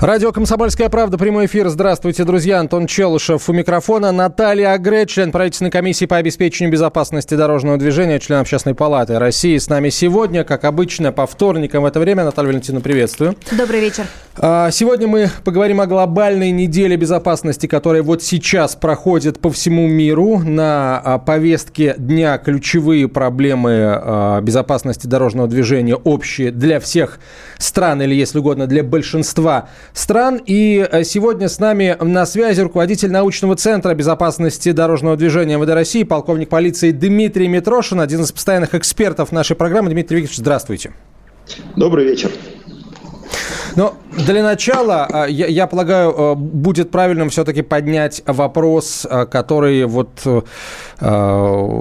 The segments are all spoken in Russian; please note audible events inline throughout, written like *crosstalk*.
Радио «Комсомольская правда», прямой эфир. Здравствуйте, друзья. Антон Челышев у микрофона. Наталья Агре, член правительственной комиссии по обеспечению безопасности дорожного движения, член Общественной палаты России. С нами сегодня, как обычно, по вторникам в это время. Наталья Валентиновна, приветствую. Добрый вечер. А, Сегодня мы поговорим о глобальной неделе безопасности, которая вот сейчас проходит по всему миру. На а, повестке дня ключевые проблемы а, безопасности дорожного движения общие для всех стран или, если угодно, для большинства стран. И э, сегодня с нами на связи руководитель научного центра безопасности дорожного движения МВД России, полковник полиции Дмитрий Митрошин, один из постоянных экспертов нашей программы. Дмитрий Викторович, здравствуйте. Добрый вечер. Но для начала, а, я, я полагаю, э, будет правильным все-таки поднять вопрос, э, который вот э,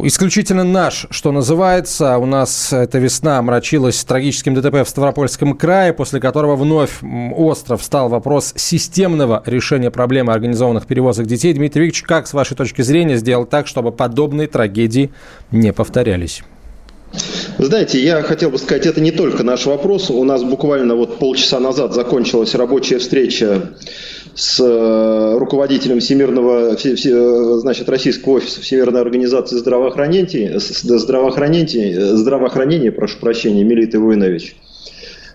исключительно наш, что называется. У нас эта весна омрачилась трагическим ДТП в Ставропольском крае, после которого вновь остро встал вопрос системного решения проблемы организованных перевозок детей. Дмитрий Викторович, как, с вашей точки зрения, сделать так, чтобы подобные трагедии не повторялись? Знаете, я хотел бы сказать, это не только наш вопрос. У нас буквально вот полчаса назад закончилась рабочая встреча с э, руководителем Всемирного, значит, Российского офиса Всемирной организации здравоохранения, здравоохранения, здравоохранения, прошу прощения, Милиты Войнович.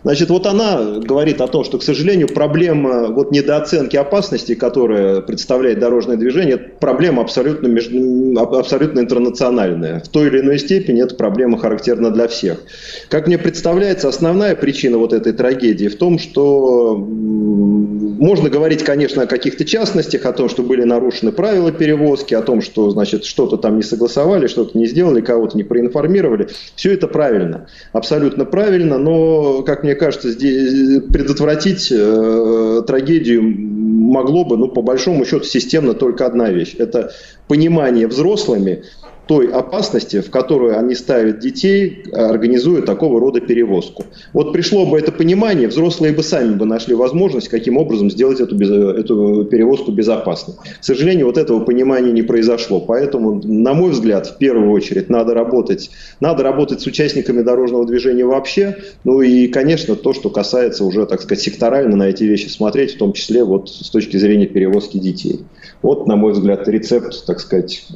Значит, вот она говорит о том, что, к сожалению, проблема вот недооценки опасности, которая представляет дорожное движение, проблема абсолютно, между, абсолютно интернациональная. В той или иной степени эта проблема характерна для всех. Как мне представляется, основная причина вот этой трагедии в том, что можно говорить, конечно, о каких-то частностях, о том, что были нарушены правила перевозки, о том, что, значит, что-то там не согласовали, что-то не сделали, кого-то не проинформировали. Все это правильно, абсолютно правильно, но, как мне мне кажется, здесь предотвратить э, трагедию могло бы, ну, по большому счету, системно только одна вещь. Это понимание взрослыми той опасности, в которую они ставят детей, организуя такого рода перевозку. Вот пришло бы это понимание, взрослые бы сами бы нашли возможность, каким образом сделать эту, эту перевозку безопасной. К сожалению, вот этого понимания не произошло. Поэтому, на мой взгляд, в первую очередь надо работать, надо работать с участниками дорожного движения вообще. Ну и, конечно, то, что касается уже, так сказать, секторально на эти вещи смотреть, в том числе вот с точки зрения перевозки детей. Вот, на мой взгляд, рецепт, так сказать,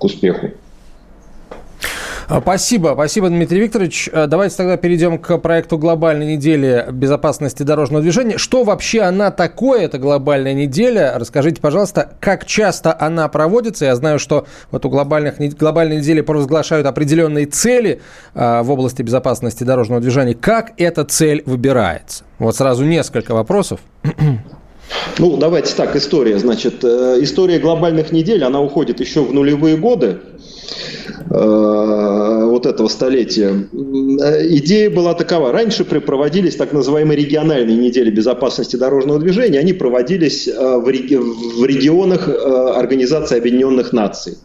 к успеху. А, спасибо, спасибо, Дмитрий Викторович. А, давайте тогда перейдем к проекту глобальной недели безопасности дорожного движения. Что вообще она такое, эта глобальная неделя? Расскажите, пожалуйста, как часто она проводится? Я знаю, что вот у глобальных, глобальной недели провозглашают определенные цели а, в области безопасности дорожного движения. Как эта цель выбирается? Вот сразу несколько вопросов. Ну, давайте так, история. Значит, э, история глобальных недель, она уходит еще в нулевые годы э, вот этого столетия. Э, идея была такова. Раньше проводились так называемые региональные недели безопасности дорожного движения. Они проводились в регионах Организации Объединенных Наций.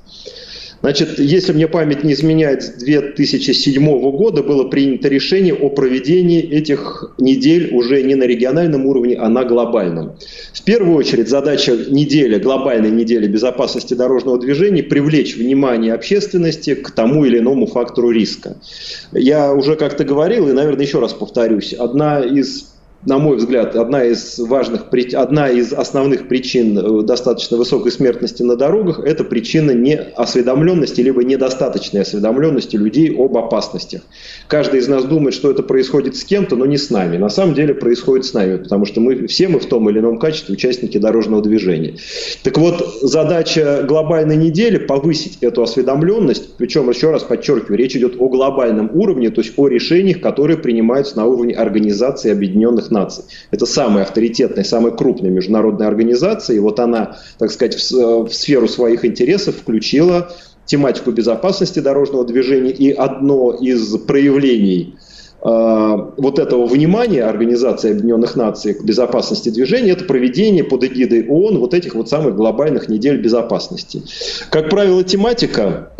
Значит, если мне память не изменяет, с 2007 года было принято решение о проведении этих недель уже не на региональном уровне, а на глобальном. В первую очередь задача недели, глобальной недели безопасности дорожного движения – привлечь внимание общественности к тому или иному фактору риска. Я уже как-то говорил, и, наверное, еще раз повторюсь, одна из на мой взгляд, одна из важных, одна из основных причин э, достаточно высокой смертности на дорогах – это причина неосведомленности либо недостаточной осведомленности людей об опасностях. Каждый из нас думает, что это происходит с кем-то, но не с нами. На самом деле происходит с нами, потому что мы все мы в том или ином качестве участники дорожного движения. Так вот, задача глобальной недели – повысить эту осведомленность, причем, еще раз подчеркиваю, речь идет о глобальном уровне, то есть о решениях, которые принимаются на уровне Организации Объединенных Объединенных Наций. Это самая авторитетная, самая крупная международная организация, и вот она, так сказать, в, в сферу своих интересов включила тематику безопасности дорожного движения, и одно из проявлений э, вот этого внимания Организации Объединенных Наций к безопасности движения – это проведение под эгидой ООН вот этих вот самых глобальных недель безопасности. Как правило, тематика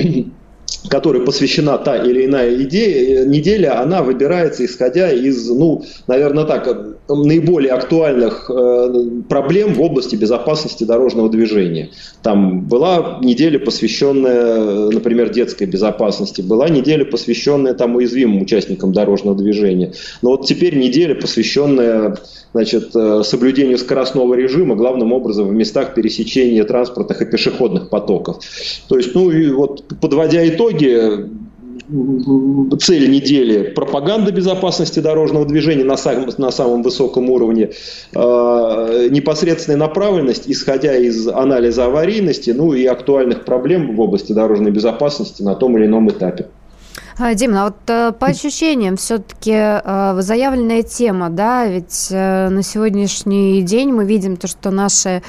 которой посвящена та или иная идея, неделя, она выбирается исходя из, ну, наверное, так, наиболее актуальных э, проблем в области безопасности дорожного движения. Там была неделя, посвященная, например, детской безопасности, была неделя, посвященная там уязвимым участникам дорожного движения. Но вот теперь неделя, посвященная значит, э, соблюдению скоростного режима, главным образом в местах пересечения транспортных и пешеходных потоков. То есть, ну и вот подводя итоги, цель недели – пропаганда безопасности дорожного движения на самом, на самом высоком уровне, э, непосредственная направленность, исходя из анализа аварийности, ну и актуальных проблем в области дорожной безопасности на том или ином этапе. А, Дим, а вот э, по ощущениям все-таки э, заявленная тема, да, ведь э, на сегодняшний день мы видим то, что наши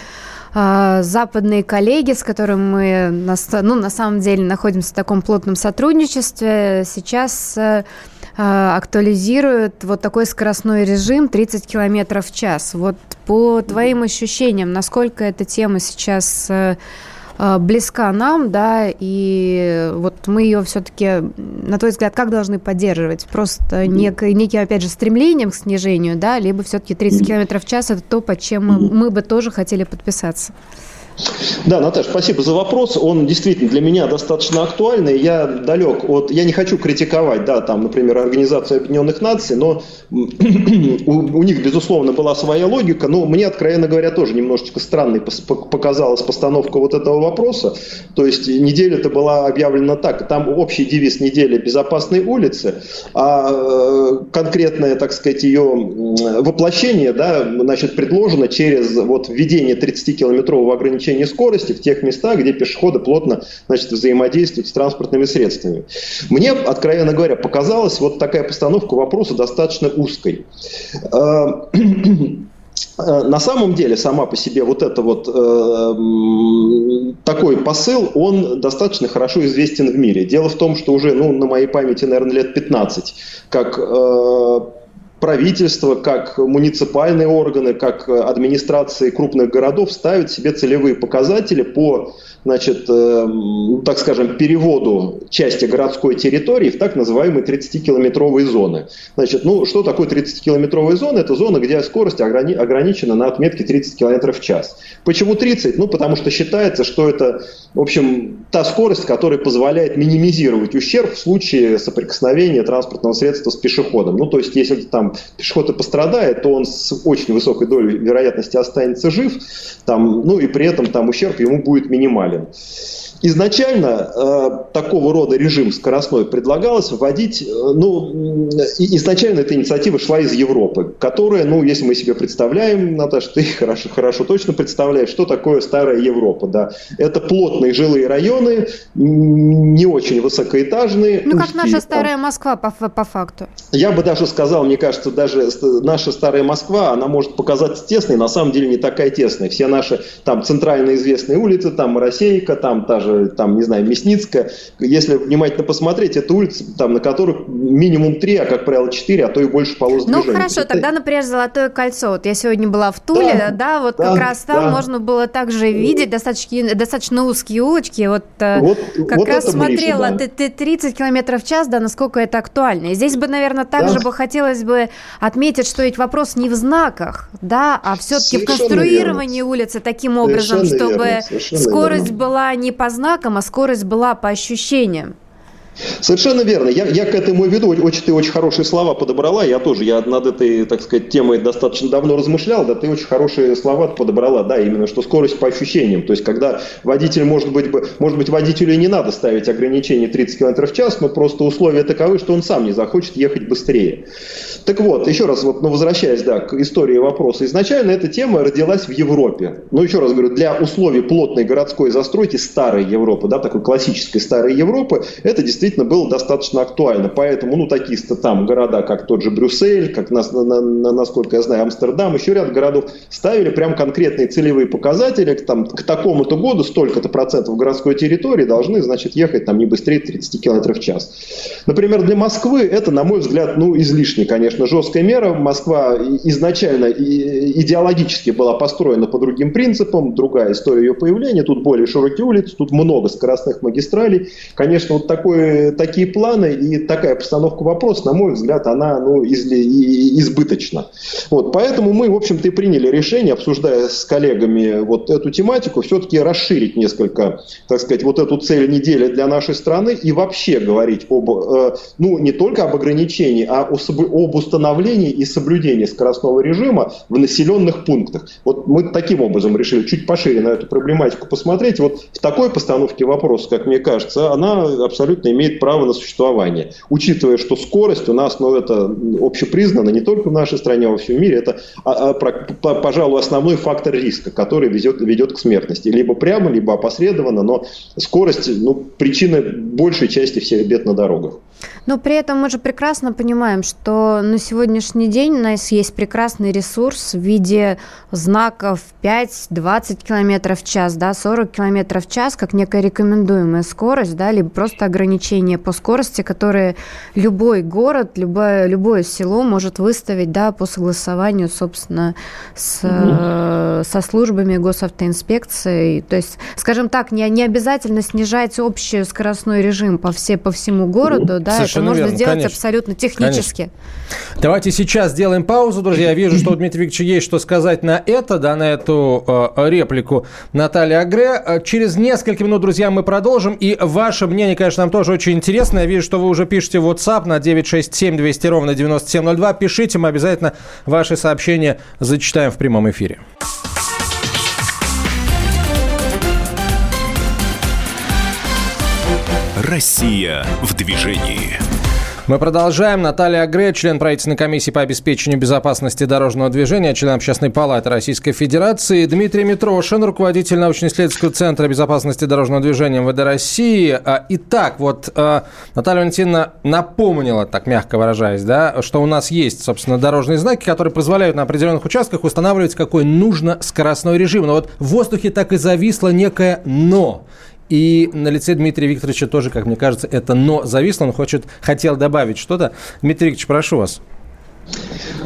западные коллеги, с которыми мы ну, на самом деле находимся в таком плотном сотрудничестве, сейчас актуализируют вот такой скоростной режим 30 километров в час. Вот по твоим ощущениям, насколько эта тема сейчас близка нам, да, и вот мы ее все-таки, на твой взгляд, как должны поддерживать? Просто нек, неким, опять же, стремлением к снижению, да, либо все-таки 30 км в час – это то, под чем мы, мы бы тоже хотели подписаться? Да, Наташа, спасибо за вопрос. Он действительно для меня достаточно актуальный. Я далек от... Я не хочу критиковать, да, там, например, Организацию Объединенных Наций, но *clears throat* у, у них, безусловно, была своя логика. Но мне, откровенно говоря, тоже немножечко странной показалась постановка вот этого вопроса. То есть неделя-то была объявлена так. Там общий девиз недели «Безопасные улицы», а э, конкретное, так сказать, ее воплощение, да, значит, предложено через вот введение 30-километрового ограничения ограничение скорости в тех местах, где пешеходы плотно значит, взаимодействуют с транспортными средствами. Мне, откровенно говоря, показалась вот такая постановка вопроса достаточно узкой. А, *clears throat* на самом деле, сама по себе вот это вот э, такой посыл, он достаточно хорошо известен в мире. Дело в том, что уже, ну, на моей памяти, наверное, лет 15, как э, правительство, как муниципальные органы, как администрации крупных городов ставят себе целевые показатели по значит, э, так скажем, переводу части городской территории в так называемые 30-километровые зоны. Значит, ну, что такое 30-километровая зона? Это зона, где скорость ограни- ограничена на отметке 30 км в час. Почему 30? Ну, потому что считается, что это, в общем, та скорость, которая позволяет минимизировать ущерб в случае соприкосновения транспортного средства с пешеходом. Ну, то есть, если там пешеход и пострадает, то он с очень высокой долей вероятности останется жив, там, ну, и при этом там ущерб ему будет минимальный trabalham. Изначально э, такого рода режим скоростной предлагалось вводить, э, ну, изначально эта инициатива шла из Европы, которая, ну, если мы себе представляем, Наташа, ты *laughs* хорошо, хорошо точно представляешь, что такое старая Европа, да. Это плотные жилые районы, не очень высокоэтажные. Ну, как наша старая Москва по, по факту. Я бы даже сказал, мне кажется, даже наша старая Москва, она может показаться тесной, на самом деле не такая тесная. Все наши там центрально известные улицы, там Моросейка, там та же же, там, не знаю, Мясницкая, если внимательно посмотреть, это улицы, там, на которых минимум три, а, как правило, четыре, а то и больше полос ну, движения. Ну, хорошо, это... тогда, например, Золотое кольцо. Вот я сегодня была в Туле, да, да вот да, как раз там да. можно было также видеть достаточно, достаточно узкие улочки. Вот, э, вот как вот раз смотрела, ближе, да. ты, ты 30 километров в час, да, насколько это актуально. И здесь бы, наверное, также да. бы хотелось бы отметить, что ведь вопрос не в знаках, да, а все-таки в конструировании верно. улицы таким образом, Совершенно чтобы верно. скорость верно. была не по знаком, а скорость была по ощущениям. Совершенно верно. Я, я к этому веду. Очень, ты очень хорошие слова подобрала. Я тоже, я над этой, так сказать, темой достаточно давно размышлял. Да, ты очень хорошие слова подобрала. Да, именно, что скорость по ощущениям. То есть, когда водитель, может быть, может быть водителю и не надо ставить ограничение 30 км в час, но просто условия таковы, что он сам не захочет ехать быстрее. Так вот, еще раз, вот, ну, возвращаясь да, к истории вопроса. Изначально эта тема родилась в Европе. Ну, еще раз говорю, для условий плотной городской застройки старой Европы, да, такой классической старой Европы, это действительно действительно было достаточно актуально. Поэтому, ну, такие там города, как тот же Брюссель, как, на, на, на, насколько я знаю, Амстердам, еще ряд городов ставили прям конкретные целевые показатели. Там, к такому-то году столько-то процентов городской территории должны, значит, ехать там не быстрее 30 км в час. Например, для Москвы это, на мой взгляд, ну, излишне, конечно, жесткая мера. Москва изначально идеологически была построена по другим принципам, другая история ее появления. Тут более широкие улицы, тут много скоростных магистралей. Конечно, вот такое, такие планы и такая постановка вопроса, на мой взгляд, она ну, из, избыточна. Вот, поэтому мы, в общем-то, и приняли решение, обсуждая с коллегами вот эту тематику, все-таки расширить несколько, так сказать, вот эту цель недели для нашей страны и вообще говорить об, э, ну, не только об ограничении, а об установлении и соблюдении скоростного режима в населенных пунктах. Вот мы таким образом решили чуть пошире на эту проблематику посмотреть. Вот в такой постановке вопроса, как мне кажется, она абсолютно имеет право на существование. Учитывая, что скорость у нас, ну, это общепризнано не только в нашей стране, а во всем мире, это, а, а, пожалуй, основной фактор риска, который ведет, ведет к смертности. Либо прямо, либо опосредованно, но скорость, ну, причина большей части всех бед на дорогах. Но при этом мы же прекрасно понимаем, что на сегодняшний день у нас есть прекрасный ресурс в виде знаков 5-20 км в час, да, 40 км в час, как некая рекомендуемая скорость, да, либо просто ограничение по скорости, которые любой город, любое, любое село может выставить, да, по согласованию, собственно, с, со службами госавтоинспекции. То есть, скажем так, не, не обязательно снижать общий скоростной режим по, все, по всему городу, да, Совершенно это можно верно, сделать конечно. абсолютно технически. Конечно. Давайте сейчас сделаем паузу, друзья. Я вижу, что у *clears throat* Дмитрия Викторовича есть что сказать на это, да, на эту э, реплику Натальи Агре. Э, через несколько минут, друзья, мы продолжим. И ваше мнение, конечно, нам тоже очень интересно. Я вижу, что вы уже пишете в WhatsApp на 967 200 ровно 9702. Пишите, мы обязательно ваши сообщения зачитаем в прямом эфире. Россия в движении. Мы продолжаем. Наталья Агре, член правительственной комиссии по обеспечению безопасности дорожного движения, член Общественной палаты Российской Федерации. Дмитрий Митрошин, руководитель научно-исследовательского центра безопасности дорожного движения МВД России. А, итак, вот а, Наталья Валентиновна напомнила, так мягко выражаясь, да, что у нас есть, собственно, дорожные знаки, которые позволяют на определенных участках устанавливать, какой нужно скоростной режим. Но вот в воздухе так и зависло некое «но». И на лице Дмитрия Викторовича тоже, как мне кажется, это «но» зависло. Он хочет, хотел добавить что-то. Дмитрий Викторович, прошу вас.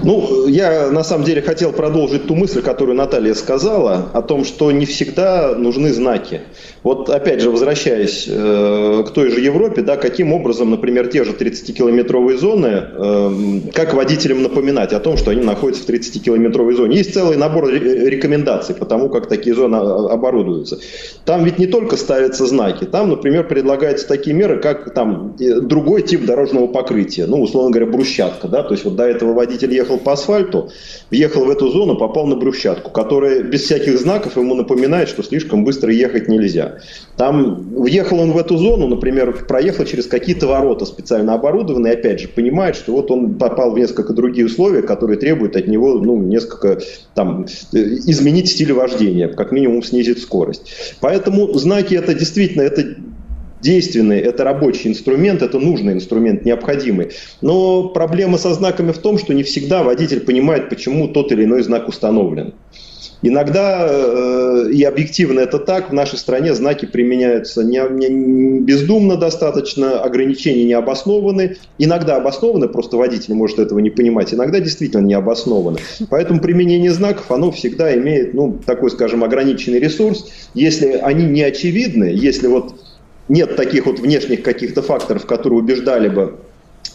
Ну, я на самом деле хотел продолжить ту мысль, которую Наталья сказала, о том, что не всегда нужны знаки. Вот опять же, возвращаясь э, к той же Европе, да, каким образом, например, те же 30-километровые зоны, э, как водителям напоминать о том, что они находятся в 30-километровой зоне. Есть целый набор рекомендаций по тому, как такие зоны оборудуются. Там ведь не только ставятся знаки, там, например, предлагаются такие меры, как там другой тип дорожного покрытия, ну, условно говоря, брусчатка, да, то есть вот до этого водитель ехал по асфальту, въехал в эту зону, попал на брусчатку, которая без всяких знаков ему напоминает, что слишком быстро ехать нельзя. Там въехал он в эту зону, например, проехал через какие-то ворота специально оборудованные, опять же, понимает, что вот он попал в несколько другие условия, которые требуют от него, ну, несколько, там, изменить стиль вождения, как минимум снизить скорость. Поэтому знаки это действительно, это действенный, это рабочий инструмент, это нужный инструмент, необходимый. Но проблема со знаками в том, что не всегда водитель понимает, почему тот или иной знак установлен. Иногда, э, и объективно это так, в нашей стране знаки применяются не, не, бездумно достаточно, ограничения не обоснованы. Иногда обоснованы, просто водитель может этого не понимать, иногда действительно не обоснованы. Поэтому применение знаков, оно всегда имеет, ну, такой, скажем, ограниченный ресурс. Если они не очевидны, если вот нет таких вот внешних каких-то факторов, которые убеждали бы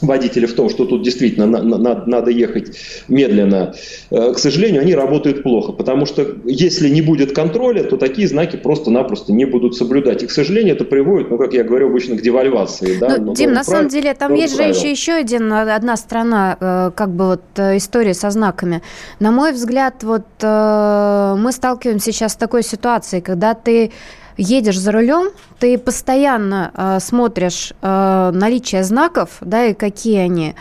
водителя в том, что тут действительно на, на, надо ехать медленно, э, к сожалению, они работают плохо, потому что если не будет контроля, то такие знаки просто-напросто не будут соблюдать. И, к сожалению, это приводит, ну, как я говорю, обычно к девальвации. Да? Ну, Дим, на самом деле, там есть правил. же еще, еще один, одна страна, э, как бы вот э, история со знаками. На мой взгляд, вот мы сталкиваемся сейчас с такой ситуацией, когда ты едешь за рулем, ты постоянно э, смотришь э, наличие знаков, да, и какие они.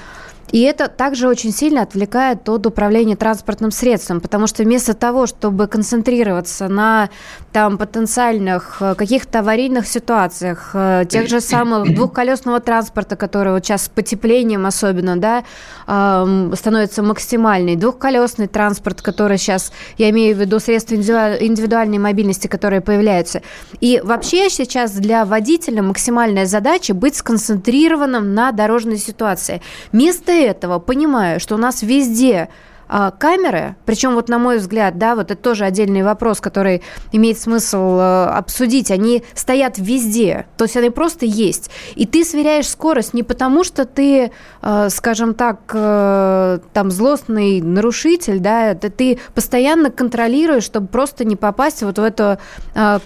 И это также очень сильно отвлекает от управления транспортным средством, потому что вместо того, чтобы концентрироваться на там, потенциальных э, каких-то аварийных ситуациях, э, тех же самых *coughs* двухколесного транспорта, который вот сейчас с потеплением особенно, да, становится максимальный, двухколесный транспорт, который сейчас, я имею в виду средства индивидуальной мобильности, которые появляются. И вообще сейчас для водителя максимальная задача быть сконцентрированным на дорожной ситуации. Вместо этого, понимаю, что у нас везде а, камеры, причем вот на мой взгляд, да, вот это тоже отдельный вопрос, который имеет смысл э, обсудить, они стоят везде, то есть они просто есть. И ты сверяешь скорость не потому, что ты, э, скажем так, э, там злостный нарушитель, да, это ты постоянно контролируешь, чтобы просто не попасть вот в эту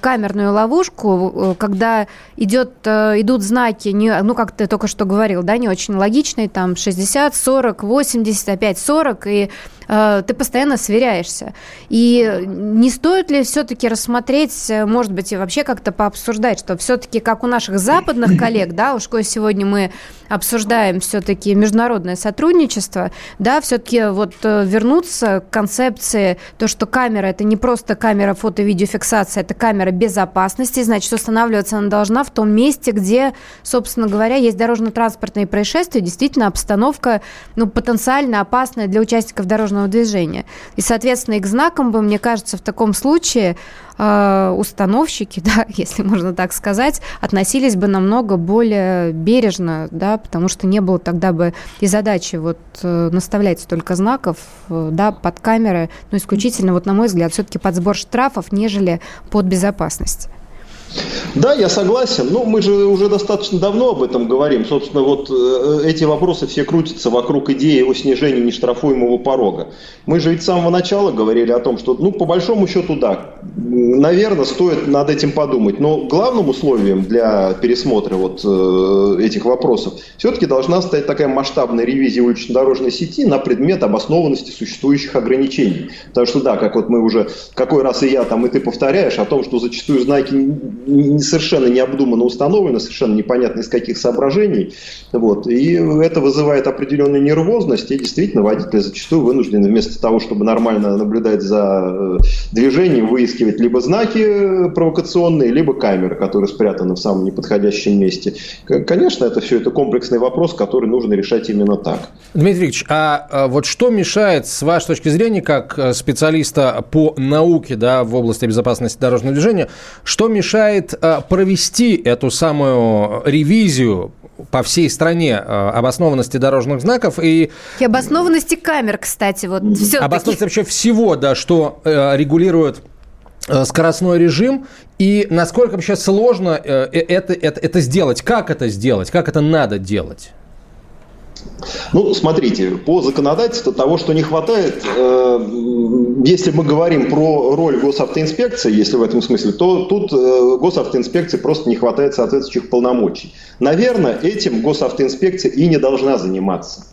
камерную ловушку, когда идет, идут знаки, не, ну, как ты только что говорил, да, не очень логичные, там 60, 40, 80, опять 40, и ты постоянно сверяешься. И не стоит ли все-таки рассмотреть, э, может быть, и вообще как-то пообсуждать, что все-таки как у наших западных коллег, да, уж кое сегодня мы обсуждаем все-таки международное сотрудничество, да, все-таки вот э, вернуться к концепции, то, что камера это не просто камера фото-видеофиксации, это камера безопасности, значит, устанавливаться она должна в том месте, где, собственно говоря, есть дорожно-транспортные происшествия, действительно обстановка, ну, потенциально опасная для участников дорожного движения. И, соответственно, и к знакам бы, мне кажется, в таком случае э, установщики, *laughs* да, если можно так сказать, относились бы намного более бережно, да, потому что не было тогда бы и задачи вот э, наставлять столько знаков, э, да, под камеры, но исключительно, вот на мой взгляд, все-таки под сбор штрафов, нежели под безопасность. Да, я согласен. Ну, мы же уже достаточно давно об этом говорим. Собственно, вот э, эти вопросы все крутятся вокруг идеи о снижении нештрафуемого порога. Мы же ведь с самого начала говорили о том, что, ну, по большому счету, да, наверное, стоит над этим подумать. Но главным условием для пересмотра вот э, этих вопросов все-таки должна стать такая масштабная ревизия улично-дорожной сети на предмет обоснованности существующих ограничений. Потому что, да, как вот мы уже, какой раз и я там, и ты повторяешь о том, что зачастую знаки совершенно необдуманно установлено, совершенно непонятно из каких соображений. Вот. И это вызывает определенную нервозность, и действительно водители зачастую вынуждены вместо того, чтобы нормально наблюдать за э, движением, выискивать либо знаки провокационные, либо камеры, которые спрятаны в самом неподходящем месте. Конечно, это все это комплексный вопрос, который нужно решать именно так. Дмитрий Викторович, а, а вот что мешает, с вашей точки зрения, как э, специалиста по науке да, в области безопасности дорожного движения, что мешает мешает э, провести эту самую ревизию по всей стране э, обоснованности дорожных знаков и... И обоснованности камер, кстати, вот все Обоснованности вообще всего, да, что э, регулирует скоростной режим и насколько вообще сложно это, это, это сделать, как это сделать, как это надо делать? Ну, смотрите, по законодательству того, что не хватает, э, если мы говорим про роль госавтоинспекции, если в этом смысле, то тут э, госавтоинспекции просто не хватает соответствующих полномочий. Наверное, этим госавтоинспекция и не должна заниматься.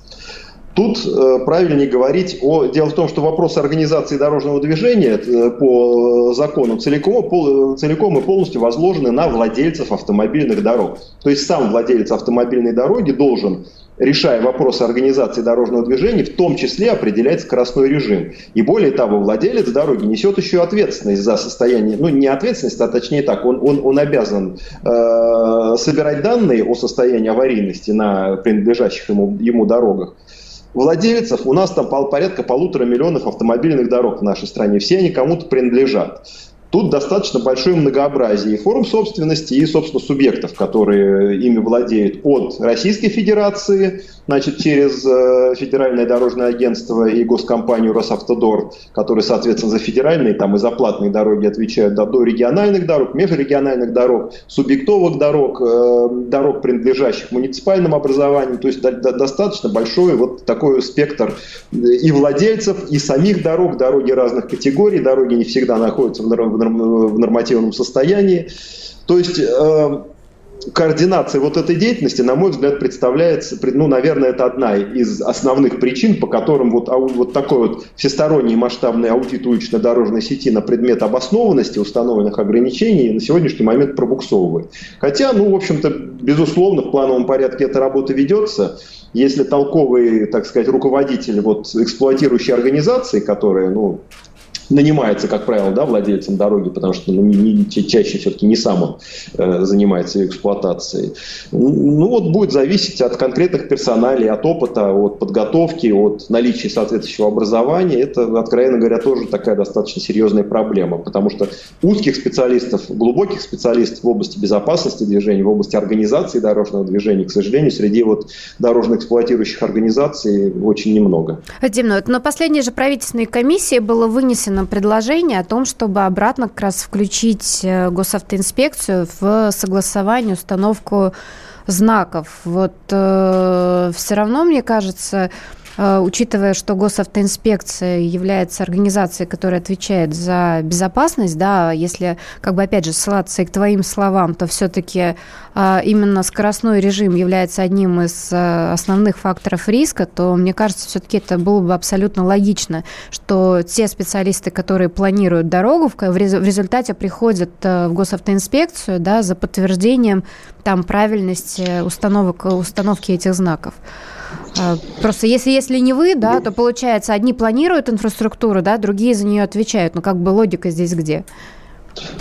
Тут э, правильнее говорить о... Дело в том, что вопрос организации дорожного движения э, по закону целиком, пол, целиком и полностью возложены на владельцев автомобильных дорог. То есть сам владелец автомобильной дороги должен решая вопросы организации дорожного движения, в том числе определять скоростной режим. И более того, владелец дороги несет еще ответственность за состояние, ну не ответственность, а точнее так, он, он, он обязан э, собирать данные о состоянии аварийности на принадлежащих ему, ему дорогах. Владельцев у нас там порядка полутора миллионов автомобильных дорог в нашей стране. Все они кому-то принадлежат. Тут достаточно большое многообразие и форм собственности, и, собственно, субъектов, которые ими владеют от Российской Федерации, значит, через э, Федеральное дорожное агентство и госкомпанию Росавтодор, которые, соответственно, за федеральные там, и за платные дороги отвечают, до, до региональных дорог, межрегиональных дорог, субъектовых дорог, э, дорог, принадлежащих муниципальным образованиям. То есть до, до, достаточно большой вот такой спектр и владельцев, и самих дорог, дороги разных категорий, дороги не всегда находятся в, нормативном состоянии. То есть э, координация вот этой деятельности, на мой взгляд, представляется, ну, наверное, это одна из основных причин, по которым вот, вот такой вот всесторонний масштабный аудит улично-дорожной сети на предмет обоснованности установленных ограничений на сегодняшний момент пробуксовывает. Хотя, ну, в общем-то, безусловно, в плановом порядке эта работа ведется. Если толковые, так сказать, руководители вот, эксплуатирующей организации, которые, ну, нанимается, как правило, да, владельцем дороги, потому что ну, не, не, чаще все-таки не сам он э, занимается эксплуатацией. Ну вот будет зависеть от конкретных персоналей, от опыта, от подготовки, от наличия соответствующего образования. Это, откровенно говоря, тоже такая достаточно серьезная проблема, потому что узких специалистов, глубоких специалистов в области безопасности движения, в области организации дорожного движения, к сожалению, среди вот дорожно-эксплуатирующих организаций очень немного. Дим, ну, на последней же правительственной комиссии было вынесено нам предложение о том, чтобы обратно как раз включить э, госавтоинспекцию в согласование, установку знаков. Вот э, все равно, мне кажется, учитывая, что госавтоинспекция является организацией, которая отвечает за безопасность, да, если, как бы, опять же, ссылаться и к твоим словам, то все-таки э, именно скоростной режим является одним из э, основных факторов риска, то, мне кажется, все-таки это было бы абсолютно логично, что те специалисты, которые планируют дорогу, в результате приходят в госавтоинспекцию, да, за подтверждением там правильности установок, установки этих знаков. А, просто если, если не вы, да, то получается, одни планируют инфраструктуру, да, другие за нее отвечают. Ну, как бы логика здесь где?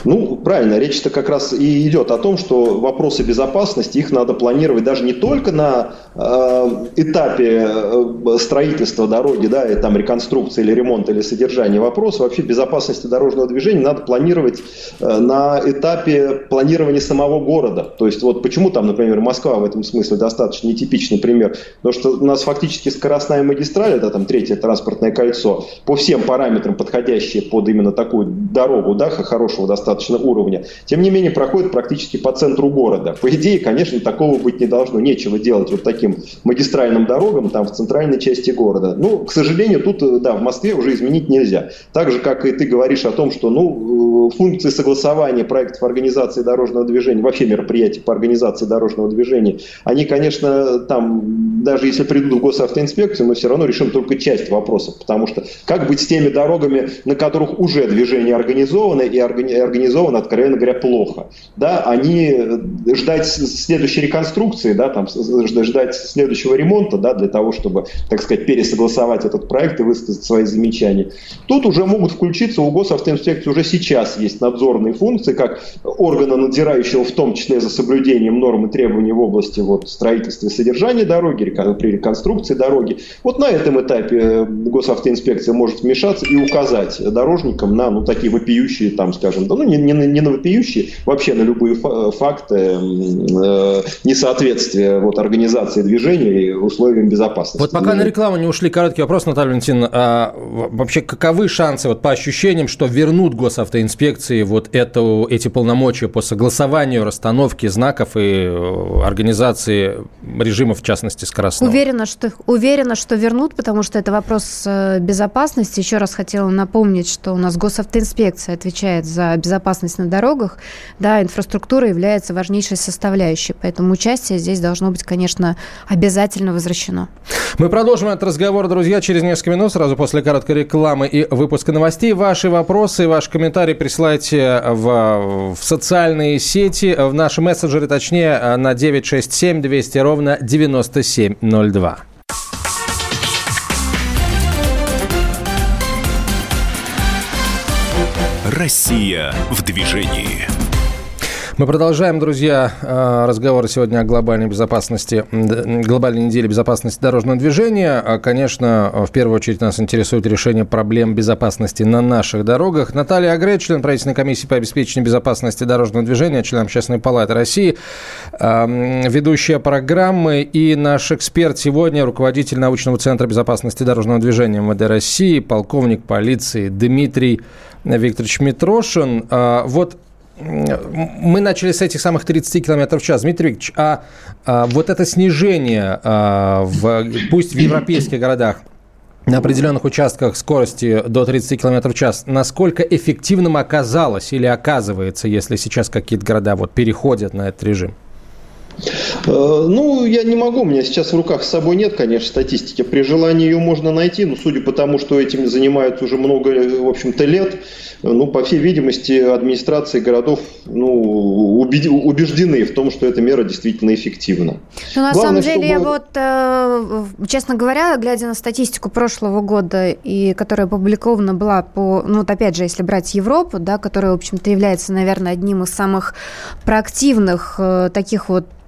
Ну, правильно, речь-то как раз и идет о том, что вопросы безопасности, их надо планировать даже не только на э, этапе э, строительства дороги, да, и там реконструкции или ремонта или содержания. Вопрос вообще безопасности дорожного движения надо планировать э, на этапе планирования самого города. То есть вот почему там, например, Москва в этом смысле достаточно нетипичный пример. Потому что у нас фактически скоростная магистраль, это там третье транспортное кольцо, по всем параметрам подходящие под именно такую дорогу, да, хорошего достаточно уровня, тем не менее проходит практически по центру города. По идее, конечно, такого быть не должно. Нечего делать вот таким магистральным дорогам там в центральной части города. Ну, к сожалению, тут, да, в Москве уже изменить нельзя. Так же, как и ты говоришь о том, что, ну, э, функции согласования проектов организации дорожного движения, вообще мероприятий по организации дорожного движения, они, конечно, там, даже если придут в госавтоинспекцию, мы все равно решим только часть вопросов, потому что как быть с теми дорогами, на которых уже движение организовано и органи организовано, откровенно говоря, плохо. Да, они э, ждать следующей реконструкции, да, там, ждать следующего ремонта, да, для того, чтобы, так сказать, пересогласовать этот проект и высказать свои замечания. Тут уже могут включиться у госавтоинспекции уже сейчас есть надзорные функции, как органа надзирающего в том числе за соблюдением норм и требований в области вот, строительства и содержания дороги, при реконструкции дороги. Вот на этом этапе э, госавтоинспекция может вмешаться и указать дорожникам на ну, такие вопиющие, там, скажем, да, ну, не, не, не на вопиющие, вообще на любые факты э, несоответствия вот, организации движения и условиям безопасности. Вот пока на рекламу не ушли, короткий вопрос, Наталья Валентиновна. А вообще, каковы шансы вот, по ощущениям, что вернут госавтоинспекции вот эту, эти полномочия по согласованию расстановки знаков и э, организации режимов, в частности, скоростного? Уверена, что, уверена, что вернут, потому что это вопрос э, безопасности. Еще раз хотела напомнить, что у нас госавтоинспекция отвечает за безопасность на дорогах, да, инфраструктура является важнейшей составляющей. Поэтому участие здесь должно быть, конечно, обязательно возвращено. Мы продолжим этот разговор, друзья, через несколько минут, сразу после короткой рекламы и выпуска новостей. Ваши вопросы, ваши комментарии присылайте в, в социальные сети, в наши мессенджеры, точнее, на 967 200 ровно 9702. Россия в движении. Мы продолжаем, друзья, э, разговор сегодня о глобальной безопасности, глобальной неделе безопасности дорожного движения. А, конечно, в первую очередь нас интересует решение проблем безопасности на наших дорогах. Наталья Агре, член правительственной комиссии по обеспечению безопасности дорожного движения, член Общественной палаты России, ведущая программы и наш эксперт сегодня, руководитель научного центра безопасности дорожного движения МВД России, полковник полиции Дмитрий Викторович Митрошин. А, вот мы начали с этих самых 30 км в час. Дмитрий Викторович, а, а вот это снижение, а, в, пусть в европейских городах, на определенных участках скорости до 30 км в час, насколько эффективным оказалось или оказывается, если сейчас какие-то города вот переходят на этот режим? Э, ну, я не могу, у меня сейчас в руках с собой нет, конечно, статистики. При желании ее можно найти, но судя по тому, что этим занимаются уже много, в общем-то, лет, ну, по всей видимости, администрации городов ну, убеждены в том, что эта мера действительно эффективна. Ну, на Главное, самом деле, чтобы... я вот, э, честно говоря, глядя на статистику прошлого года, и которая опубликована была по, ну, вот опять же, если брать Европу, да, которая, в общем-то, является, наверное, одним из самых проактивных э, таких вот э, э,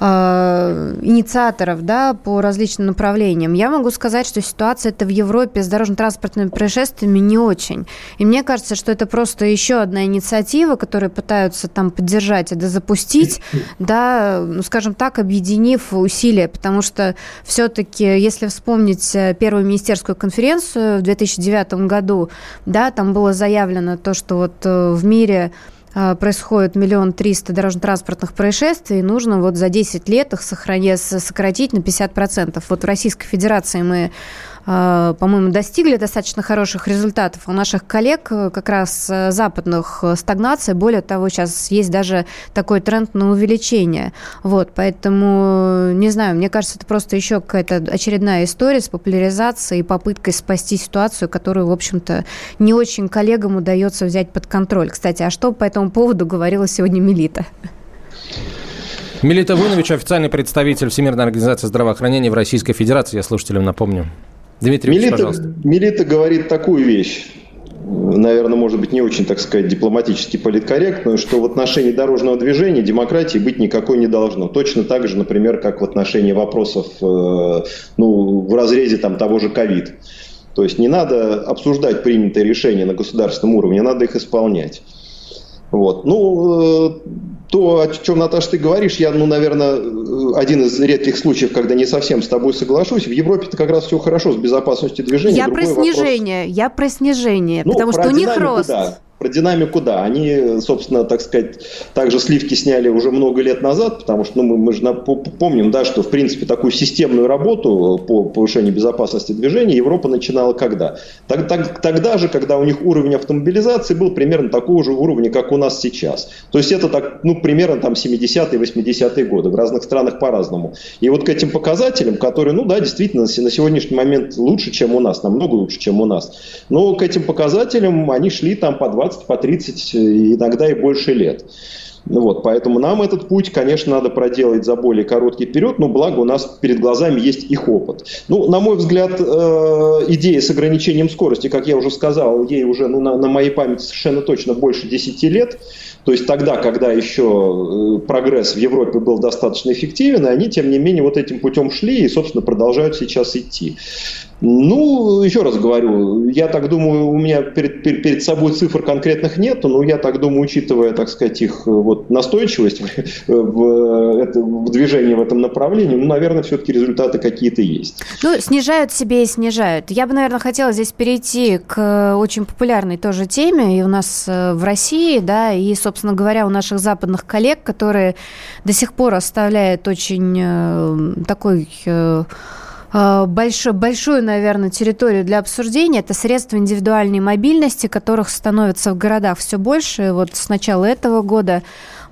инициаторов да, по различным направлениям. Я могу сказать, что ситуация это в Европе с дорожно-транспортными происшествиями не очень. И мне кажется, что это просто еще одна инициатива, которую пытаются там поддержать и запустить, да, ну, скажем так, объединив усилия, потому что все-таки, если вспомнить э, первую министерскую конференцию в 2009 году, да, там было заявлено то, что вот э, в мире а, происходит миллион триста дорожно-транспортных происшествий, и нужно вот за 10 лет их сохранить, сократить на 50%. Вот в Российской Федерации мы по-моему, достигли достаточно хороших результатов. У наших коллег э, как раз э, западных э, стагнация. Более того, сейчас есть даже такой тренд на увеличение. Вот, поэтому, не знаю, мне кажется, это просто еще какая-то очередная история с популяризацией и попыткой спасти ситуацию, которую, в общем-то, не очень коллегам удается взять под контроль. Кстати, а что по этому поводу говорила сегодня Милита? Милита Вунович, официальный представитель Всемирной организации здравоохранения в Российской Федерации, я слушателям напомню. Дмитрий, Милита, пожалуйста. Милита говорит такую вещь, наверное, может быть, не очень, так сказать, дипломатически политкорректную, что в отношении дорожного движения демократии быть никакой не должно. Точно так же, например, как в отношении вопросов э, ну, в разрезе там, того же ковид. То есть не надо обсуждать принятые решения на государственном уровне, надо их исполнять. Вот. Ну, э, то, о чем, Наташа, ты говоришь, я, ну, наверное, один из редких случаев, когда не совсем с тобой соглашусь. В Европе-то как раз все хорошо с безопасностью движения. Я Другой про снижение, вопрос... я про снижение, ну, потому что у них рост. Да. Про динамику, да. Они, собственно, так сказать, также сливки сняли уже много лет назад, потому что ну, мы, мы же помним, да, что, в принципе, такую системную работу по повышению безопасности движения Европа начинала когда? Так, так, тогда же, когда у них уровень автомобилизации был примерно такого же уровня, как у нас сейчас. То есть это так, ну, примерно там 70-е, 80-е годы. В разных странах по-разному. И вот к этим показателям, которые, ну да, действительно, на сегодняшний момент лучше, чем у нас, намного лучше, чем у нас. Но к этим показателям они шли там по 20 20, по 30, иногда и больше лет. Ну вот, поэтому нам этот путь, конечно, надо проделать за более короткий период, но благо у нас перед глазами есть их опыт. Ну, на мой взгляд, э, идея с ограничением скорости, как я уже сказал, ей уже ну, на, на моей памяти совершенно точно больше 10 лет. То есть тогда, когда еще э, прогресс в Европе был достаточно эффективен, они, тем не менее, вот этим путем шли и, собственно, продолжают сейчас идти. Ну, еще раз говорю, я так думаю, у меня перед, перед, перед собой цифр конкретных нет, но я так думаю, учитывая, так сказать, их вот настойчивость *laughs* в, в, в движении в этом направлении, ну, наверное, все-таки результаты какие-то есть. Ну, снижают себе и снижают. Я бы, наверное, хотела здесь перейти к очень популярной тоже теме и у нас э, в России, да, и, собственно говоря, у наших западных коллег, которые до сих пор оставляют очень э, такой Э, большую, большую, наверное, территорию для обсуждения. Это средства индивидуальной мобильности, которых становится в городах все больше. Вот с начала этого года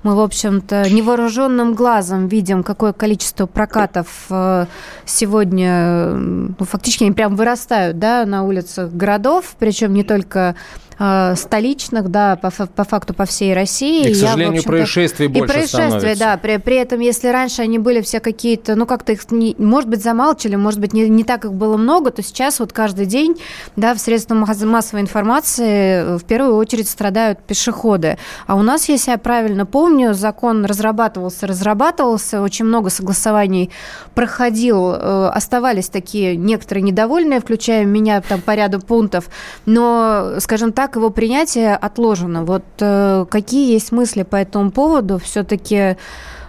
мы, в общем-то, невооруженным глазом видим, какое количество прокатов э, сегодня, ну, фактически они прям вырастают, да, на улицах городов, причем не только э, столичных, да, по, по факту по всей России. И, к сожалению, я, происшествий больше И происшествия, становится. да. При, при этом, если раньше они были все какие-то, ну, как-то их, не, может быть, замалчивали, может быть, не, не так их было много, то сейчас вот каждый день, да, в средствах массовой информации в первую очередь страдают пешеходы. А у нас, если я правильно помню, закон разрабатывался, разрабатывался, очень много согласований проходил, э, оставались такие некоторые недовольные, включая меня там по ряду пунктов, но, скажем так, так его принятие отложено. Вот э, какие есть мысли по этому поводу? Все-таки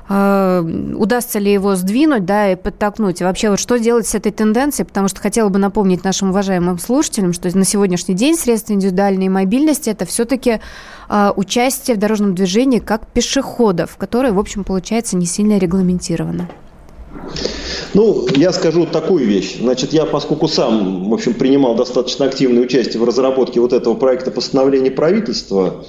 э, удастся ли его сдвинуть, да, и подтолкнуть? И вообще, вот что делать с этой тенденцией? Потому что хотела бы напомнить нашим уважаемым слушателям, что на сегодняшний день средства индивидуальной мобильности – это все-таки э, участие в дорожном движении как пешеходов, которое, в общем, получается не сильно регламентировано. Ну, я скажу такую вещь. Значит, я, поскольку сам, в общем, принимал достаточно активное участие в разработке вот этого проекта постановления правительства,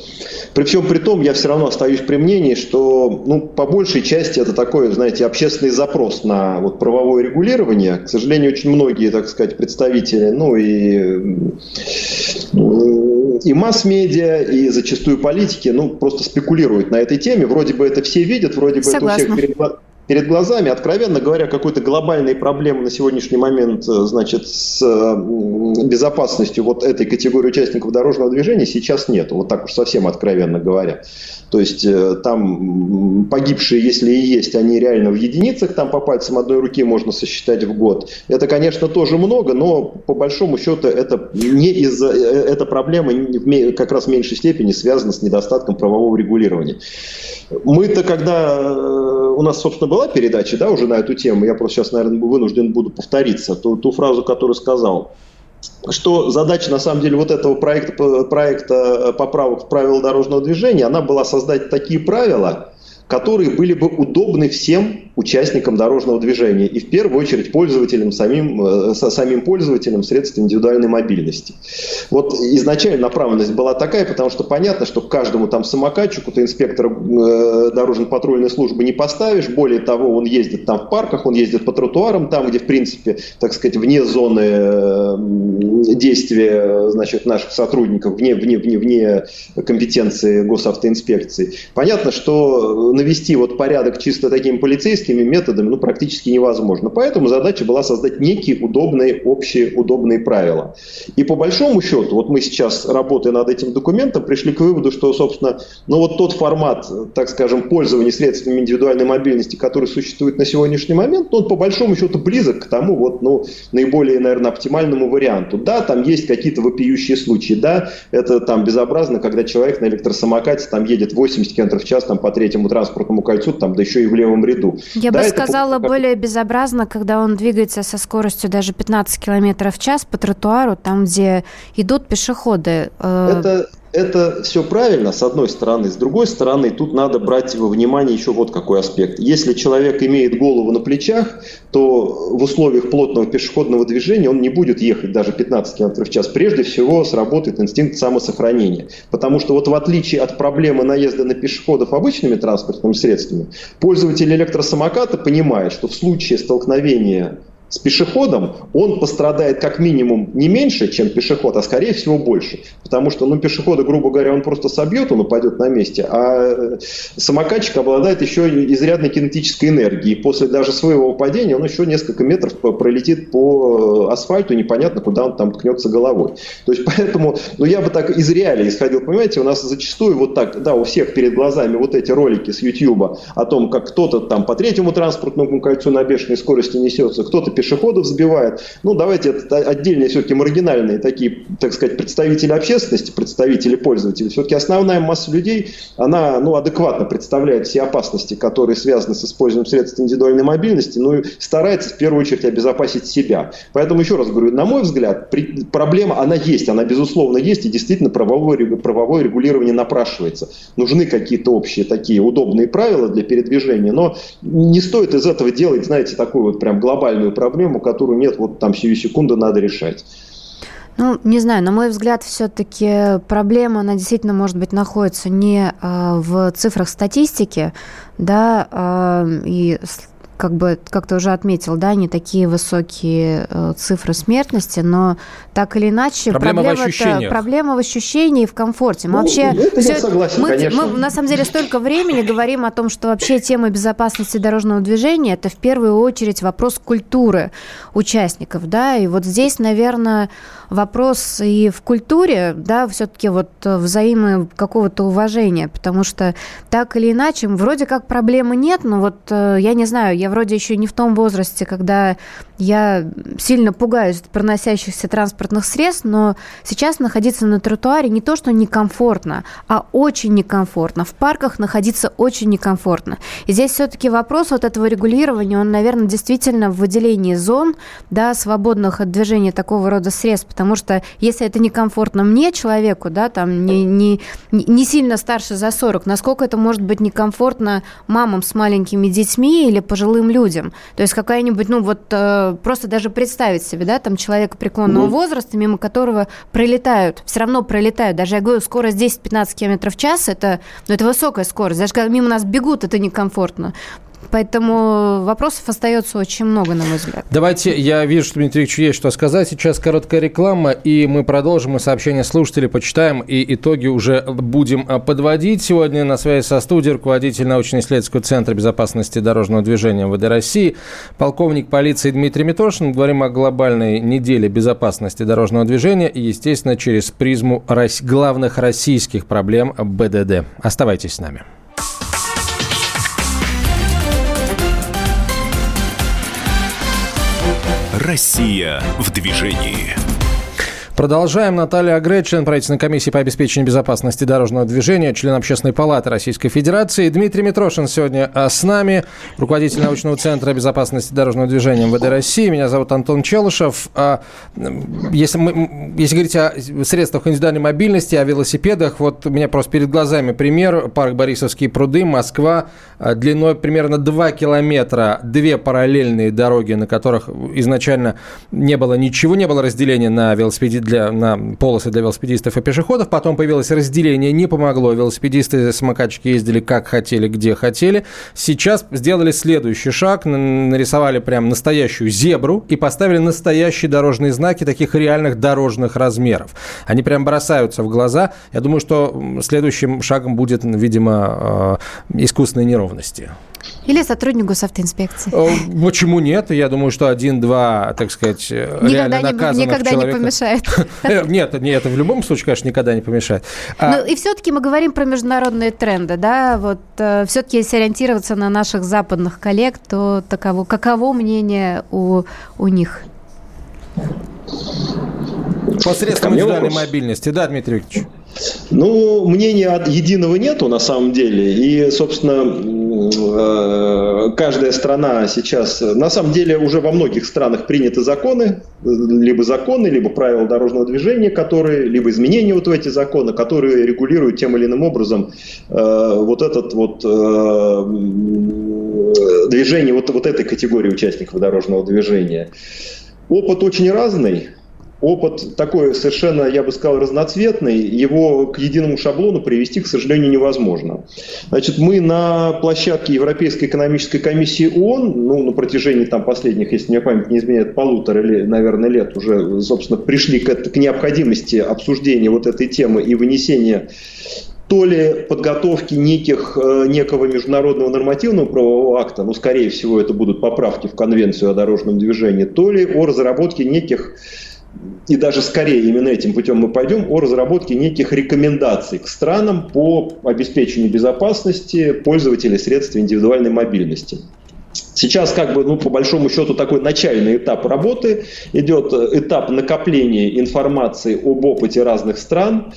при всем при том, я все равно остаюсь при мнении, что, ну, по большей части это такой, знаете, общественный запрос на вот правовое регулирование. К сожалению, очень многие, так сказать, представители, ну и и масс-медиа, и зачастую политики, ну, просто спекулируют на этой теме. Вроде бы это все видят, вроде бы Согласна. это у всех перед, перед глазами. Откровенно говоря, какой-то глобальной проблемы на сегодняшний момент, э, значит, с безопасностью вот этой категории участников дорожного движения сейчас нет. Вот так уж совсем откровенно говоря. То есть э, там погибшие, если и есть, они реально в единицах, там по пальцам одной руки можно сосчитать в год. Это, конечно, тоже много, но по большому счету это не из-за э, эта проблема как раз в меньшей степени связана с недостатком правового регулирования. Мы-то, когда э, у нас, собственно, была передача, да, уже на эту тему, я просто сейчас, наверное, вынужден буду повториться, ту, ту фразу, которую сказал, что задача, на самом деле, вот этого проекта, проекта поправок в правила дорожного движения, она была создать такие правила, которые были бы удобны всем участникам дорожного движения и в первую очередь пользователям, самим, э, самим пользователям средств индивидуальной мобильности. Вот изначально направленность была такая, потому что понятно, что каждому там самокатчику ты инспектора э, дорожно-патрульной службы не поставишь, более того, он ездит там в парках, он ездит по тротуарам, там, где, в принципе, так сказать, вне зоны э, действия значит, наших сотрудников, вне, вне, вне, вне компетенции госавтоинспекции. Понятно, что навести вот порядок чисто такими полицейскими методами ну, практически невозможно. Поэтому задача была создать некие удобные, общие, удобные правила. И по большому счету, вот мы сейчас, работая над этим документом, пришли к выводу, что, собственно, ну вот тот формат, так скажем, пользования средствами индивидуальной мобильности, который существует на сегодняшний момент, ну, он по большому счету близок к тому вот, ну, наиболее, наверное, оптимальному варианту. Да, там есть какие-то вопиющие случаи, да, это там безобразно, когда человек на электросамокате там едет 80 км в час там по третьему транспорту транспортному кольцу, там, да еще и в левом ряду. Я да, бы сказала, это... более безобразно, когда он двигается со скоростью даже 15 км в час по тротуару, там, где идут пешеходы. Э, это это все правильно, с одной стороны. С другой стороны, тут надо брать во внимание еще вот какой аспект. Если человек имеет голову на плечах, то в условиях плотного пешеходного движения он не будет ехать даже 15 км в час. Прежде всего сработает инстинкт самосохранения. Потому что вот в отличие от проблемы наезда на пешеходов обычными транспортными средствами, пользователь электросамоката понимает, что в случае столкновения с пешеходом, он пострадает как минимум не меньше, чем пешеход, а скорее всего больше. Потому что ну, пешехода, грубо говоря, он просто собьет, он упадет на месте, а самокатчик обладает еще изрядной кинетической энергией. После даже своего упадения он еще несколько метров пролетит по асфальту, непонятно, куда он там ткнется головой. То есть поэтому, ну я бы так из реалий исходил, понимаете, у нас зачастую вот так, да, у всех перед глазами вот эти ролики с YouTube о том, как кто-то там по третьему транспортному кольцу на бешеной скорости несется, кто-то пешеходов сбивает. Ну, давайте это отдельные все-таки маргинальные такие, так сказать, представители общественности, представители пользователей. Все-таки основная масса людей, она, ну, адекватно представляет все опасности, которые связаны с использованием средств индивидуальной мобильности, ну, и старается в первую очередь обезопасить себя. Поэтому, еще раз говорю, на мой взгляд, при, проблема, она есть, она безусловно есть, и действительно правовое, правовое регулирование напрашивается. Нужны какие-то общие такие удобные правила для передвижения, но не стоит из этого делать, знаете, такую вот прям глобальную проблему проблему, которую нет, вот там сию секунду надо решать. Ну, не знаю, на мой взгляд, все-таки проблема, она действительно, может быть, находится не э, в цифрах статистики, да, э, и как бы, как ты уже отметил, да, не такие высокие э, цифры смертности, но так или иначе проблема, проблема в ощущениях. Проблема в ощущении и в комфорте. Мы ну, вообще это все, я согласен, мы, конечно. мы на самом деле столько времени говорим о том, что вообще тема безопасности дорожного движения это в первую очередь вопрос культуры участников, да, и вот здесь, наверное, вопрос и в культуре, да, все-таки вот взаимы какого-то уважения, потому что так или иначе, вроде как проблемы нет, но вот э, я не знаю, я вроде еще не в том возрасте, когда я сильно пугаюсь проносящихся транспортных средств, но сейчас находиться на тротуаре не то, что некомфортно, а очень некомфортно. В парках находиться очень некомфортно. И здесь все-таки вопрос вот этого регулирования, он, наверное, действительно в выделении зон, да, свободных от движения такого рода средств, потому что если это некомфортно мне, человеку, да, там не, не, не сильно старше за 40, насколько это может быть некомфортно мамам с маленькими детьми или пожилым людям? То есть какая-нибудь, ну вот э, просто даже представить себе, да, там человека преклонного mm возраста, мимо которого пролетают, все равно пролетают, даже я говорю, скорость 10-15 км в час, это, ну, это высокая скорость, даже когда мимо нас бегут, это некомфортно. Поэтому вопросов остается очень много, на мой взгляд. Давайте, я вижу, что Дмитрий Ильич есть что сказать. Сейчас короткая реклама, и мы продолжим, мы сообщения слушателей почитаем, и итоги уже будем а, подводить. Сегодня на связи со студией руководитель научно-исследовательского центра безопасности дорожного движения ВД России, полковник полиции Дмитрий Митрошин. Говорим о глобальной неделе безопасности дорожного движения и, естественно, через призму главных российских проблем БДД. Оставайтесь с нами. Россия в движении. Продолжаем. Наталья Агре, член правительственной комиссии по обеспечению безопасности дорожного движения, член Общественной палаты Российской Федерации. Дмитрий Митрошин сегодня а, с нами, руководитель научного центра безопасности дорожного движения МВД России. Меня зовут Антон Челышев. А, если, мы, если говорить о средствах индивидуальной мобильности, о велосипедах, вот у меня просто перед глазами пример. Парк Борисовские пруды, Москва, а, длиной примерно 2 километра, две параллельные дороги, на которых изначально не было ничего, не было разделения на велосипеде для, на полосы для велосипедистов и пешеходов. Потом появилось разделение, не помогло. Велосипедисты, самокатчики ездили как хотели, где хотели. Сейчас сделали следующий шаг. Нарисовали прям настоящую зебру и поставили настоящие дорожные знаки таких реальных дорожных размеров. Они прям бросаются в глаза. Я думаю, что следующим шагом будет, видимо, э, искусственные неровности. Или сотрудник госавтоинспекции. Почему нет? Я думаю, что один-два, так сказать, никогда реально наказанных *laughs* не, Никогда человека... не помешает. Нет, нет, это в любом случае, конечно, никогда не помешает. А... Ну и все-таки мы говорим про международные тренды, да, вот э, все-таки если ориентироваться на наших западных коллег, то таково, каково мнение у, у них? Посредством индивидуальной мобильности, да, Дмитрий Викторович? Ну, мнения единого нету на самом деле. И, собственно, э, каждая страна сейчас... На самом деле уже во многих странах приняты законы, либо законы, либо правила дорожного движения, которые, либо изменения вот в эти законы, которые регулируют тем или иным образом э, вот этот вот э, движение вот, вот этой категории участников дорожного движения. Опыт очень разный опыт такой совершенно, я бы сказал, разноцветный, его к единому шаблону привести, к сожалению, невозможно. Значит, мы на площадке Европейской экономической комиссии ООН, ну, на протяжении там последних, если мне память не изменяет, полутора, или, наверное, лет уже, собственно, пришли к, к необходимости обсуждения вот этой темы и вынесения то ли подготовки неких, э, некого международного нормативного правового акта, ну, скорее всего, это будут поправки в Конвенцию о дорожном движении, то ли о разработке неких и даже скорее именно этим путем мы пойдем, о разработке неких рекомендаций к странам по обеспечению безопасности пользователей средств индивидуальной мобильности. Сейчас, как бы, ну, по большому счету, такой начальный этап работы. Идет этап накопления информации об опыте разных стран.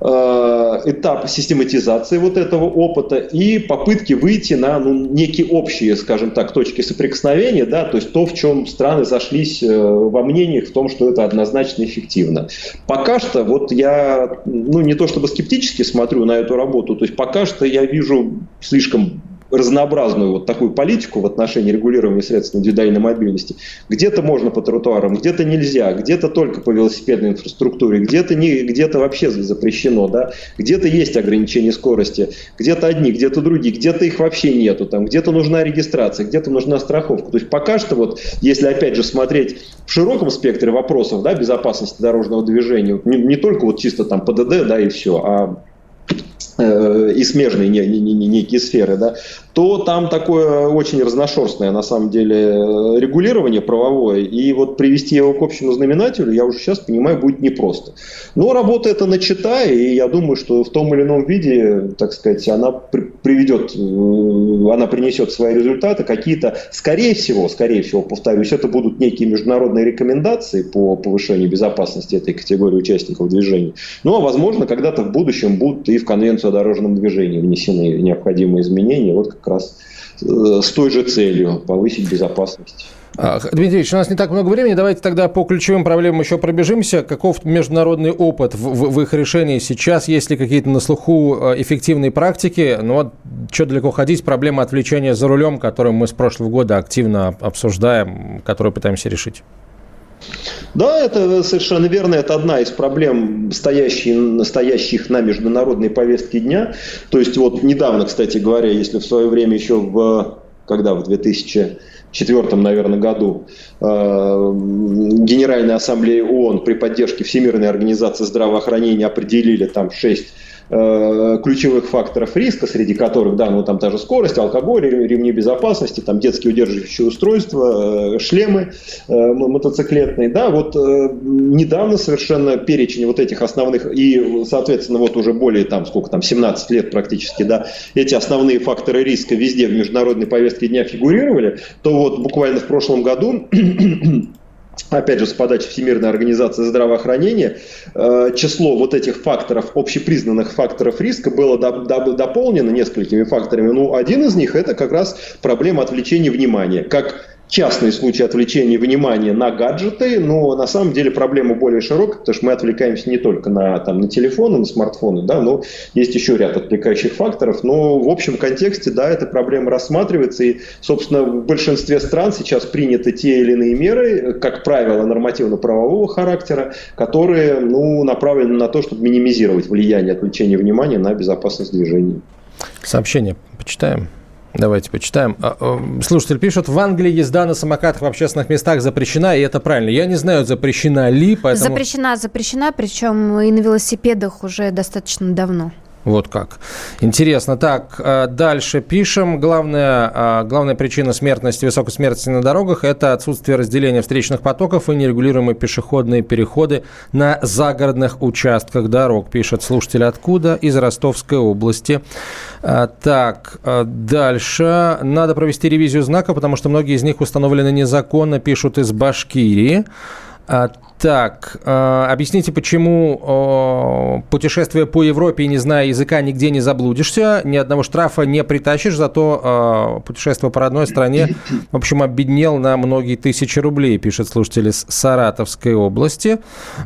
Э, этап систематизации вот этого опыта и попытки выйти на ну, некие общие, скажем так, точки соприкосновения, да, то есть то, в чем страны зашлись э, во мнениях в том, что это однозначно эффективно. Пока что вот я, ну не то чтобы скептически смотрю на эту работу, то есть пока что я вижу слишком разнообразную вот такую политику в отношении регулирования средств индивидуальной мобильности. Где-то можно по тротуарам, где-то нельзя, где-то только по велосипедной инфраструктуре, где-то не, где-то вообще запрещено, да, где-то есть ограничения скорости, где-то одни, где-то другие, где-то их вообще нету, там, где-то нужна регистрация, где-то нужна страховка. То есть пока что вот, если опять же смотреть в широком спектре вопросов, да, безопасности дорожного движения, не, не только вот чисто там ПДД, да, и все, а и смежные не, не, не, некие сферы, да, то там такое очень разношерстное на самом деле регулирование правовое, и вот привести его к общему знаменателю, я уже сейчас понимаю, будет непросто. Но работа это начата, и я думаю, что в том или ином виде, так сказать, она приведет, э, она принесет свои результаты, какие-то, скорее всего, скорее всего, повторюсь, это будут некие международные рекомендации по повышению безопасности этой категории участников движения. Ну, а возможно, когда-то в будущем будут и в конвенцию о дорожном движении внесены необходимые изменения, вот как раз э, с той же целью повысить безопасность. А, Дмитрий Ильич, у нас не так много времени. Давайте тогда по ключевым проблемам еще пробежимся. Каков международный опыт в, в, в их решении сейчас? Есть ли какие-то на слуху э, эффективные практики? Ну вот, что далеко ходить, проблема отвлечения за рулем, которую мы с прошлого года активно обсуждаем, которую пытаемся решить. Да, это совершенно верно. Это одна из проблем, стоящих, стоящих на международной повестке дня. То есть вот недавно, кстати говоря, если в свое время еще в, когда в 2004, наверное, году э, Генеральная Ассамблея ООН при поддержке Всемирной Организации Здравоохранения определили там шесть Э, ключевых факторов риска, среди которых, да, ну там та же скорость, алкоголь, ремни безопасности, там детские удерживающие устройства, э, шлемы э, мотоциклетные, да, вот недавно совершенно перечень вот этих основных и, соответственно, вот уже более там, сколько там, 17 лет практически, да, эти основные факторы риска везде в международной повестке дня фигурировали, то вот буквально в прошлом году опять же, с подачи Всемирной организации здравоохранения, э, число вот этих факторов, общепризнанных факторов риска было дополнено несколькими факторами. Ну, один из них – это как раз проблема отвлечения внимания. Как частный случай отвлечения внимания на гаджеты, но на самом деле проблема более широкая, потому что мы отвлекаемся не только на, там, на телефоны, на смартфоны, да, но есть еще ряд отвлекающих факторов. Но в общем контексте, да, эта проблема рассматривается, и, собственно, в большинстве стран сейчас приняты те или иные меры, как правило, нормативно-правового характера, которые ну, направлены на то, чтобы минимизировать влияние отвлечения внимания на безопасность движения. Сообщение почитаем. Давайте почитаем. А, а, слушатель пишет, в Англии езда на самокатах в общественных местах запрещена, и это правильно. Я не знаю, запрещена ли, поэтому... Запрещена, запрещена, причем и на велосипедах уже достаточно давно. Вот как. Интересно. Так, э, дальше пишем. Главная, э, главная причина смертности, высокой смертности на дорогах – это отсутствие разделения встречных потоков и нерегулируемые пешеходные переходы на загородных участках дорог, пишет слушатель откуда? Из Ростовской области. Э, так, дальше. Надо провести ревизию знаков, потому что многие из них установлены незаконно, пишут из Башкирии. Так, э, объясните, почему э, путешествуя по Европе не зная языка, нигде не заблудишься, ни одного штрафа не притащишь, зато э, путешествуя по родной стране, в общем, обеднел на многие тысячи рублей, пишет слушатель из Саратовской области.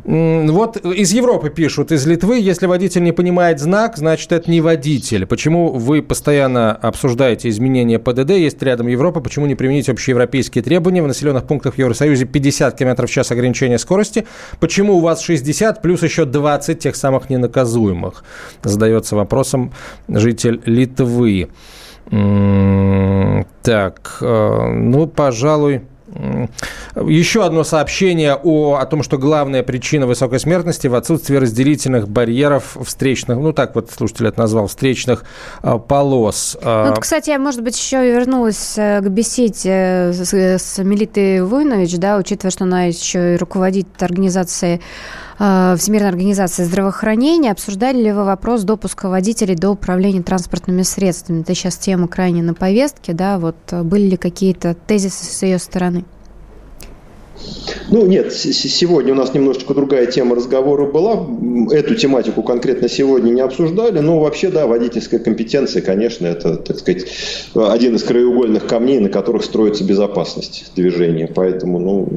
Вот из Европы пишут, из Литвы, если водитель не понимает знак, значит, это не водитель. Почему вы постоянно обсуждаете изменения ПДД, есть рядом Европа, почему не применить общеевропейские требования? В населенных пунктах в Евросоюзе 50 км в час ограничения скорости, скорости. Почему у вас 60 плюс еще 20 тех самых ненаказуемых? Задается вопросом житель Литвы. Так, э, ну, пожалуй, еще одно сообщение о, о том, что главная причина высокой смертности в отсутствии разделительных барьеров встречных, ну так вот слушатель это назвал, встречных э, полос. А, ну, кстати, я, может быть, еще вернулась э, к беседе с, с Мелитой Войнович, да, учитывая, что она еще и руководит организацией э, Всемирной организации здравоохранения. Обсуждали ли вы вопрос допуска водителей до управления транспортными средствами? Это сейчас тема крайне на повестке, да, вот были ли какие-то тезисы с ее стороны? Ну, нет, сегодня у нас немножечко другая тема разговора была. Эту тематику конкретно сегодня не обсуждали. Но вообще, да, водительская компетенция, конечно, это, так сказать, один из краеугольных камней, на которых строится безопасность движения. Поэтому, ну,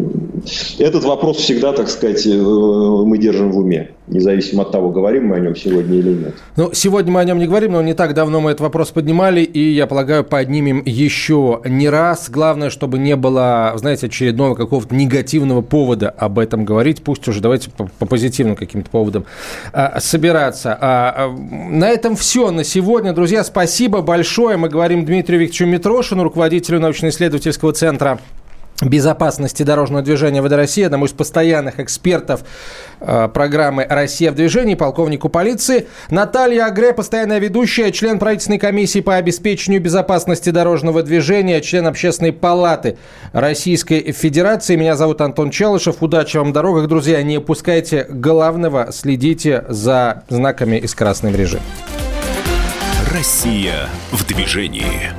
этот вопрос всегда, так сказать, э, мы держим в уме независимо от того, говорим мы о нем сегодня или нет. Ну, сегодня мы о нем не говорим, но не так давно мы этот вопрос поднимали, и, я полагаю, поднимем еще не раз. Главное, чтобы не было, знаете, очередного какого-то негативного повода об этом говорить. Пусть уже давайте по, по позитивным каким-то поводам а, собираться. А, а, на этом все на сегодня. Друзья, спасибо большое. Мы говорим Дмитрию Викторовичу Митрошину, руководителю научно-исследовательского центра безопасности дорожного движения ВД России, одному из постоянных экспертов э, программы «Россия в движении», полковнику полиции. Наталья Агре, постоянная ведущая, член правительственной комиссии по обеспечению безопасности дорожного движения, член общественной палаты Российской Федерации. Меня зовут Антон Челышев. Удачи вам в дорогах, друзья. Не упускайте главного, следите за знаками из красной мрежи. Россия в движении.